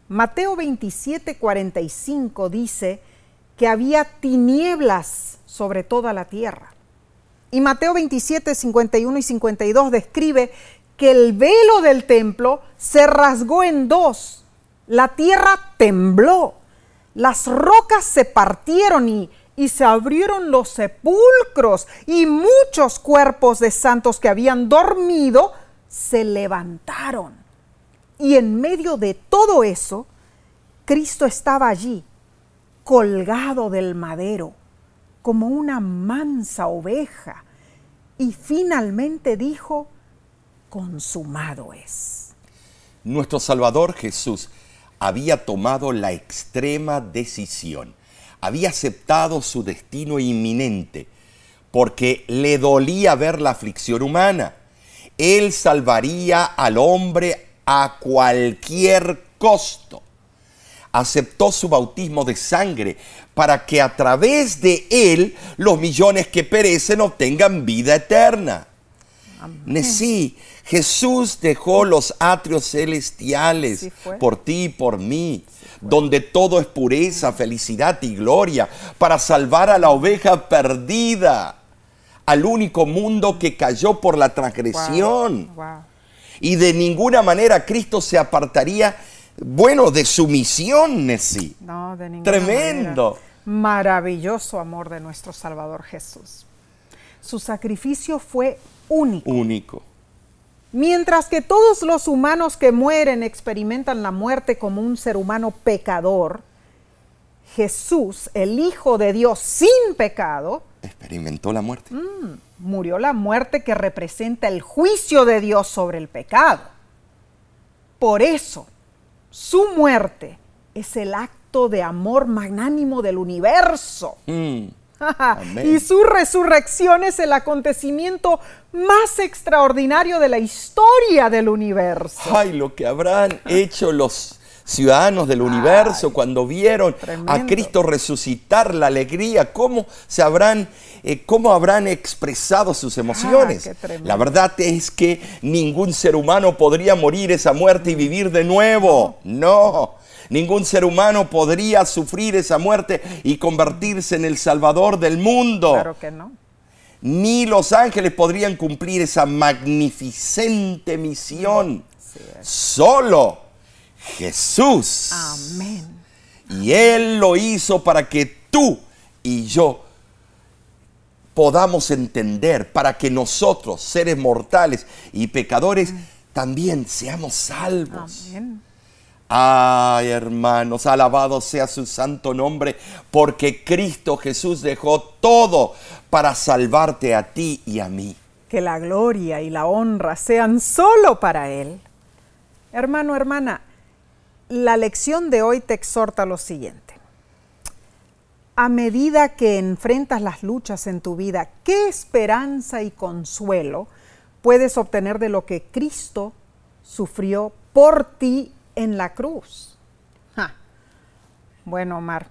Mateo 27, 45 dice que había tinieblas sobre toda la tierra. Y Mateo 27, 51 y 52 describe que el velo del templo se rasgó en dos la tierra tembló, las rocas se partieron y, y se abrieron los sepulcros y muchos cuerpos de santos que habían dormido se levantaron. Y en medio de todo eso, Cristo estaba allí, colgado del madero, como una mansa oveja, y finalmente dijo, consumado es. Nuestro Salvador Jesús había tomado la extrema decisión, había aceptado su destino inminente, porque le dolía ver la aflicción humana. Él salvaría al hombre a cualquier costo. Aceptó su bautismo de sangre para que a través de él los millones que perecen obtengan vida eterna. Sí, Jesús dejó los atrios celestiales por ti y por mí, donde todo es pureza, felicidad y gloria, para salvar a la oveja perdida, al único mundo que cayó por la transgresión. Y de ninguna manera Cristo se apartaría, bueno, de su misión, Nesí. No, de ninguna Tremendo. Maravilloso amor de nuestro Salvador Jesús. Su sacrificio fue único. Único. Mientras que todos los humanos que mueren experimentan la muerte como un ser humano pecador, Jesús, el Hijo de Dios sin pecado, experimentó la muerte. Mm, murió la muerte que representa el juicio de Dios sobre el pecado. Por eso, su muerte es el acto de amor magnánimo del universo. Mm. y su resurrección es el acontecimiento más extraordinario de la historia del universo. Ay, lo que habrán hecho los ciudadanos del universo cuando vieron a Cristo resucitar la alegría, cómo se habrán eh, cómo habrán expresado sus emociones. Ah, la verdad es que ningún ser humano podría morir esa muerte y vivir de nuevo. no. Ningún ser humano podría sufrir esa muerte y convertirse en el salvador del mundo. Claro que no. Ni los ángeles podrían cumplir esa magnificente misión. Solo Jesús. Amén. Y Él lo hizo para que tú y yo podamos entender, para que nosotros, seres mortales y pecadores, también seamos salvos. Amén. Ay, hermanos, alabado sea su santo nombre, porque Cristo Jesús dejó todo para salvarte a ti y a mí. Que la gloria y la honra sean solo para Él. Hermano, hermana, la lección de hoy te exhorta lo siguiente. A medida que enfrentas las luchas en tu vida, ¿qué esperanza y consuelo puedes obtener de lo que Cristo sufrió por ti en la cruz. Bueno, Omar,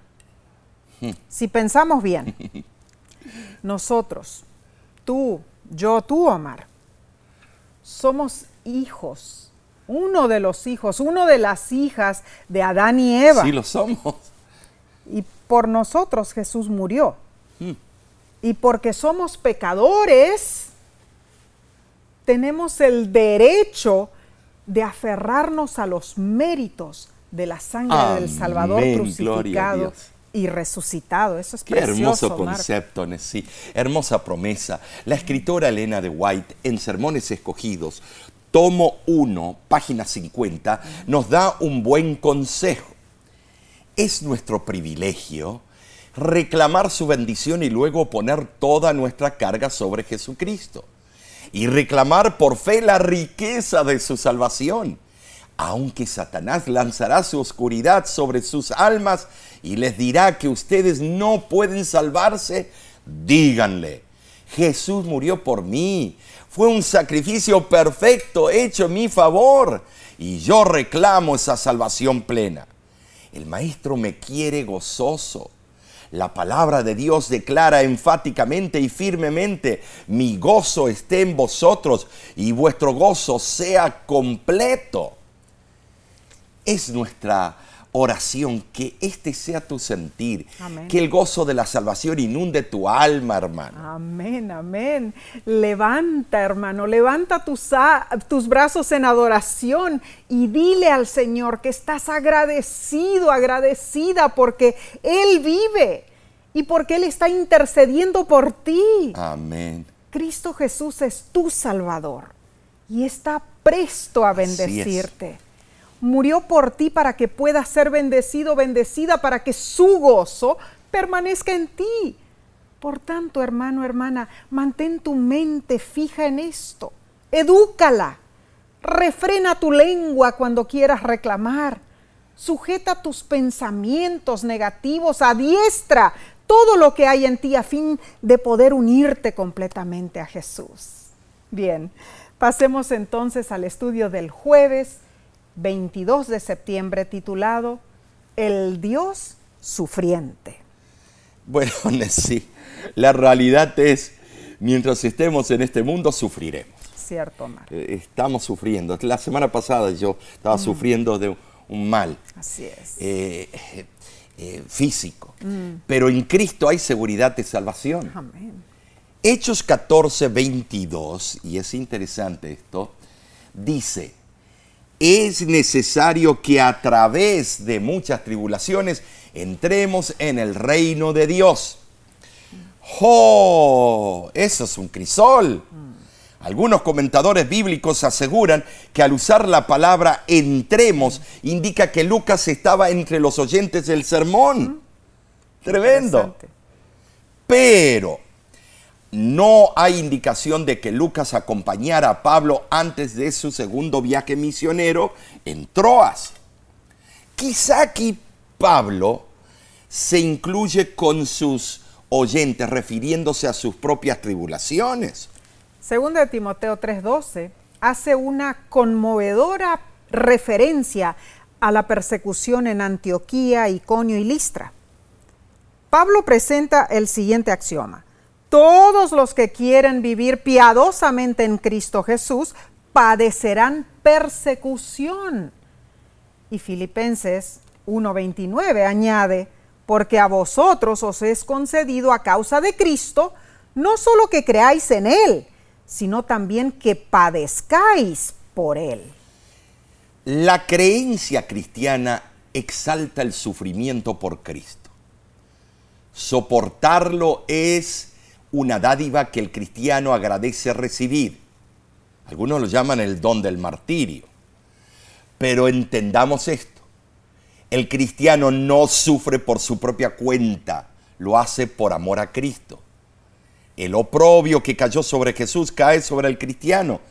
si pensamos bien, nosotros, tú, yo, tú, Omar, somos hijos, uno de los hijos, uno de las hijas de Adán y Eva. Sí, lo somos. Y por nosotros Jesús murió. Y porque somos pecadores, tenemos el derecho de aferrarnos a los méritos de la sangre del Salvador crucificado y resucitado. Eso es Qué hermoso concepto, sí. Hermosa promesa. La escritora Elena de White, en Sermones Escogidos, tomo 1, página 50, nos da un buen consejo. Es nuestro privilegio reclamar su bendición y luego poner toda nuestra carga sobre Jesucristo y reclamar por fe la riqueza de su salvación. Aunque Satanás lanzará su oscuridad sobre sus almas y les dirá que ustedes no pueden salvarse, díganle, Jesús murió por mí, fue un sacrificio perfecto hecho en mi favor y yo reclamo esa salvación plena. El Maestro me quiere gozoso la palabra de Dios declara enfáticamente y firmemente, mi gozo esté en vosotros y vuestro gozo sea completo. Es nuestra oración, que este sea tu sentir, Amén. que el gozo de la salvación inunde tu alma, hermano. Amén, amén. Levanta, hermano, levanta tus, tus brazos en adoración y dile al Señor que estás agradecido, agradecida porque Él vive y porque Él está intercediendo por ti. Amén. Cristo Jesús es tu Salvador y está presto a bendecirte. Murió por ti para que puedas ser bendecido, bendecida, para que su gozo permanezca en ti. Por tanto, hermano, hermana, mantén tu mente fija en esto. Edúcala. Refrena tu lengua cuando quieras reclamar. Sujeta tus pensamientos negativos, adiestra todo lo que hay en ti a fin de poder unirte completamente a Jesús. Bien, pasemos entonces al estudio del jueves 22 de septiembre titulado El Dios sufriente. Bueno, sí, la realidad es, mientras estemos en este mundo, sufriremos. Cierto, Omar. Eh, Estamos sufriendo. La semana pasada yo estaba sufriendo de un mal Así es. eh, eh, físico, pero en Cristo hay seguridad de salvación. Amén. Hechos 14, 22, y es interesante esto, dice, es necesario que a través de muchas tribulaciones entremos en el reino de Dios. ¡Oh! Eso es un crisol. Algunos comentadores bíblicos aseguran que al usar la palabra entremos indica que Lucas estaba entre los oyentes del sermón. Tremendo. Pero no hay indicación de que Lucas acompañara a Pablo antes de su segundo viaje misionero en Troas. Quizá aquí Pablo se incluye con sus oyentes refiriéndose a sus propias tribulaciones. Segunda de Timoteo 3:12 hace una conmovedora referencia a la persecución en Antioquía, Iconio y Listra. Pablo presenta el siguiente axioma. Todos los que quieren vivir piadosamente en Cristo Jesús padecerán persecución. Y Filipenses 1:29 añade, porque a vosotros os es concedido a causa de Cristo, no solo que creáis en Él, sino también que padezcáis por Él. La creencia cristiana exalta el sufrimiento por Cristo. Soportarlo es una dádiva que el cristiano agradece recibir. Algunos lo llaman el don del martirio. Pero entendamos esto. El cristiano no sufre por su propia cuenta, lo hace por amor a Cristo. El oprobio que cayó sobre Jesús cae sobre el cristiano,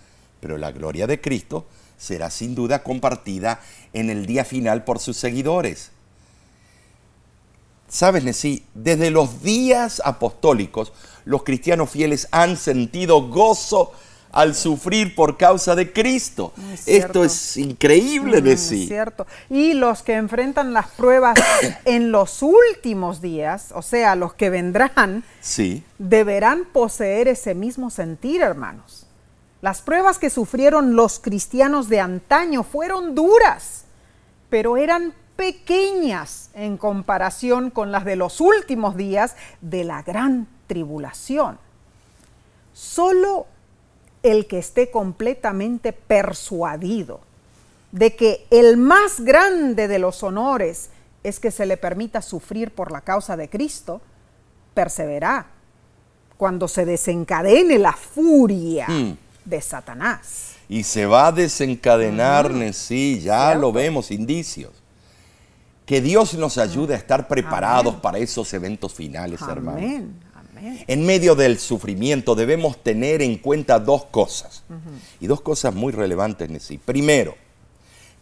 pero la gloria de Cristo será sin duda compartida en el día final por sus seguidores. Sabes, Nesí, desde los días apostólicos, los cristianos fieles han sentido gozo al sufrir por causa de Cristo. Es cierto. Esto es increíble, Mm, es cierto. Y los que enfrentan las pruebas en los últimos días, o sea, los que vendrán, Sí, deberán poseer ese mismo sentir, hermanos. Las pruebas que sufrieron los cristianos de antaño fueron duras, pero eran pequeñas en comparación con las de los últimos días de la gran tribulación. Solo el que esté completamente persuadido de que el más grande de los honores es que se le permita sufrir por la causa de Cristo, perseverará cuando se desencadene la furia Mm. de Satanás. y se va a desencadenar, Nesí, ya Cierto. lo vemos, indicios. Que Dios nos ayude a estar preparados Amén. para esos eventos finales, hermano. Amén, amén. En medio del sufrimiento debemos tener en cuenta dos cosas. Y dos cosas muy relevantes en sí. Primero,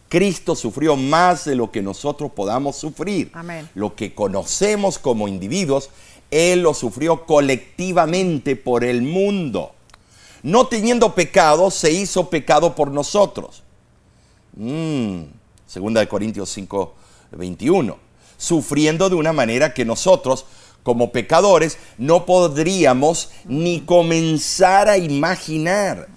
Cristo sufrió más de lo que nosotros podamos sufrir. Amén. Lo que conocemos como individuos, Él lo sufrió colectivamente por el mundo. No teniendo pecado, se hizo pecado por nosotros. Mm, segunda de Corintios 5, 21. Sufriendo de una manera que nosotros, como pecadores, no podríamos ni comenzar a imaginar.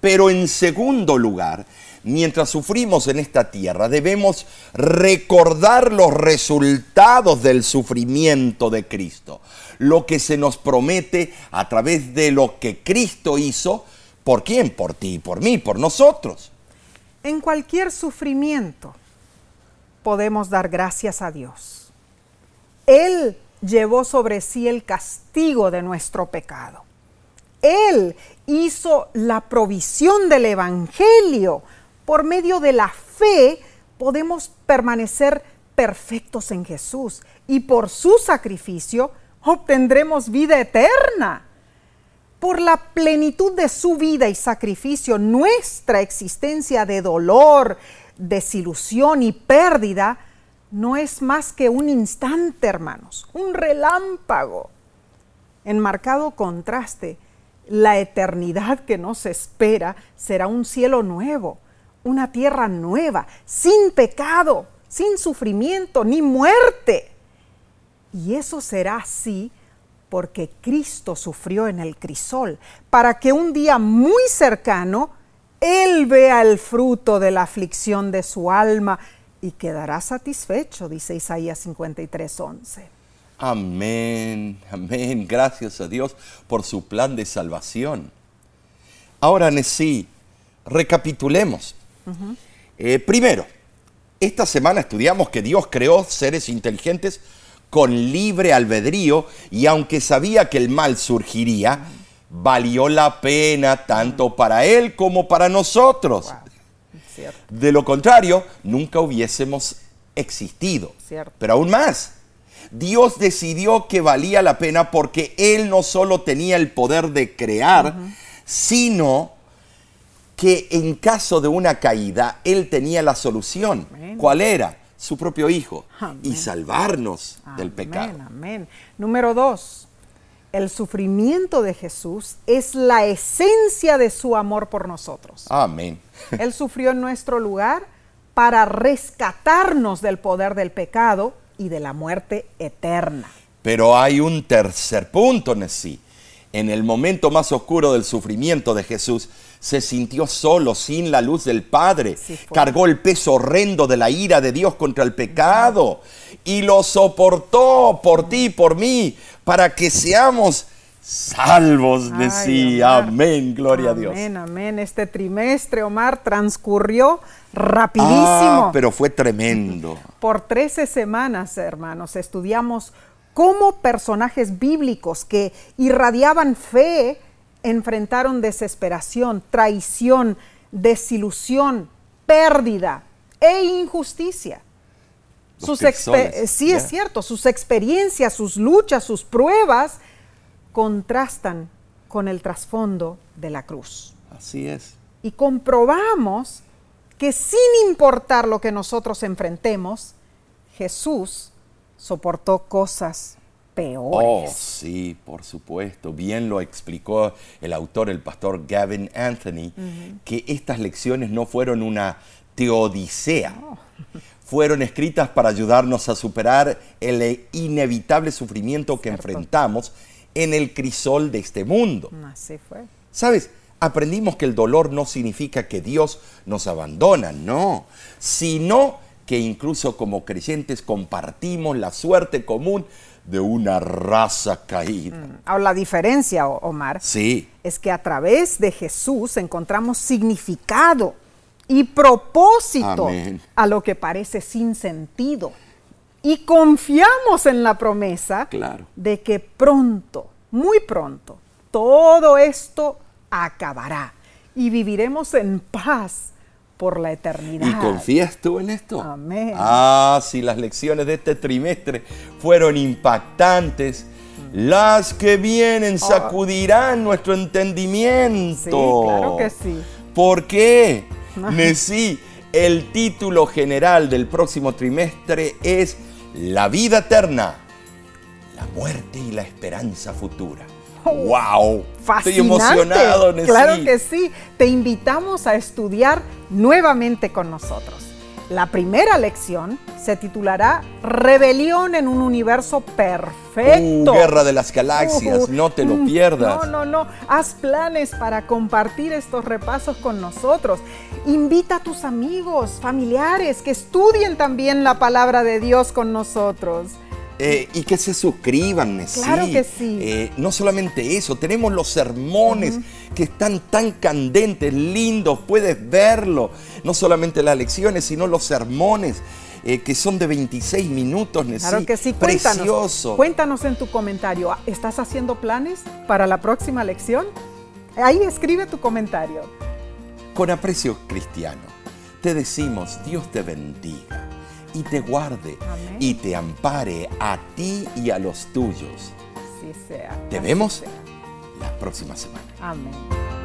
Pero en segundo lugar, mientras sufrimos en esta tierra, debemos recordar los resultados del sufrimiento de Cristo, lo que se nos promete a través de lo que Cristo hizo, ¿por quién? Por ti, por mí, por nosotros. En cualquier sufrimiento podemos dar gracias a Dios. Él llevó sobre sí el castigo de nuestro pecado. Él hizo la provisión del Evangelio. Por medio de la fe podemos permanecer perfectos en Jesús y por su sacrificio obtendremos vida eterna. Por la plenitud de su vida y sacrificio, nuestra existencia de dolor, desilusión y pérdida no es más que un instante, hermanos, un relámpago. En marcado contraste, la eternidad que nos espera será un cielo nuevo, una tierra nueva, sin pecado, sin sufrimiento ni muerte. Y eso será así porque Cristo sufrió en el crisol, para que un día muy cercano Él vea el fruto de la aflicción de su alma y quedará satisfecho, dice Isaías 53:11. Amén, amén. Gracias a Dios por su plan de salvación. Ahora, Nesí, recapitulemos. Eh, primero, esta semana estudiamos que Dios creó seres inteligentes con libre albedrío y aunque sabía que el mal surgiría, valió la pena tanto para Él como para nosotros. De lo contrario, nunca hubiésemos existido. Pero aún más, Dios decidió que valía la pena porque Él no solo tenía el poder de crear, sino que en caso de una caída, Él tenía la solución. ¿Cuál era? Su propio Hijo. Y salvarnos del pecado. Amén. Número dos, el sufrimiento de Jesús es la esencia de su amor por nosotros. Amén. Él sufrió en nuestro lugar para rescatarnos del poder del pecado y de la muerte eterna. Pero hay un tercer punto, Nessie. En el momento más oscuro del sufrimiento de Jesús, se sintió solo, sin la luz del Padre. Cargó el peso horrendo de la ira de Dios contra el pecado y lo soportó por ti y por mí, para que seamos salvos de sí. Amén, gloria a Dios. Amén, amén. Este trimestre, Omar, transcurrió rapidísimo. Ah, pero fue tremendo. Por 13 semanas, hermanos, estudiamos cómo personajes bíblicos que irradiaban fe enfrentaron desesperación, traición, desilusión, pérdida e injusticia. sus sí, es cierto, sus experiencias, sus luchas, sus pruebas contrastan con el trasfondo de la cruz. Así es. Y comprobamos que sin importar lo que nosotros enfrentemos, Jesús soportó cosas peores. Oh, sí, por supuesto. Bien lo explicó el autor, el pastor Gavin Anthony, que estas lecciones no fueron una teodicea. Fueron escritas para ayudarnos a superar el inevitable sufrimiento que enfrentamos en el crisol de este mundo. Así fue. ¿Sabes? Aprendimos que el dolor no significa que Dios nos abandona, no, sino que incluso como creyentes compartimos la suerte común de una raza caída. Mm, ahora, la diferencia, Omar, sí. es que a través de Jesús encontramos significado y propósito a lo que parece sin sentido. Y confiamos en la promesa de que pronto, muy pronto, todo esto acabará y viviremos en paz por la eternidad. ¿Y confías tú en esto? Amén. Ah, si las lecciones de este trimestre fueron impactantes, las que vienen ah. sacudirán nuestro entendimiento. Sí, claro que sí. ¿Por qué? Nesí, el título general del próximo trimestre es La vida eterna, la muerte y la esperanza futura. ¡Wow! Estoy emocionado, Claro que sí. Te invitamos a estudiar nuevamente con nosotros. La primera lección se titulará Rebelión en un universo perfecto. Uh, Guerra de las Galaxias, Uh, no te lo mm, pierdas. No, no, no. Haz planes para compartir estos repasos con nosotros. Invita a tus amigos, familiares, que estudien también la palabra de Dios con nosotros. Eh, y que se suscriban, Claro que sí. Eh, no solamente eso, tenemos los sermones que están tan candentes, lindos, puedes verlo. No solamente las lecciones, sino los sermones eh, que son de 26 minutos, Nesí. Claro que sí, cuéntanos. Precioso. Cuéntanos en tu comentario. ¿Estás haciendo planes para la próxima lección? Ahí escribe tu comentario. Con aprecio cristiano, te decimos Dios te bendiga y te guarde Amén. y te ampare a ti y a los tuyos. Así sea. Te así vemos sea. la próxima semana. Amén.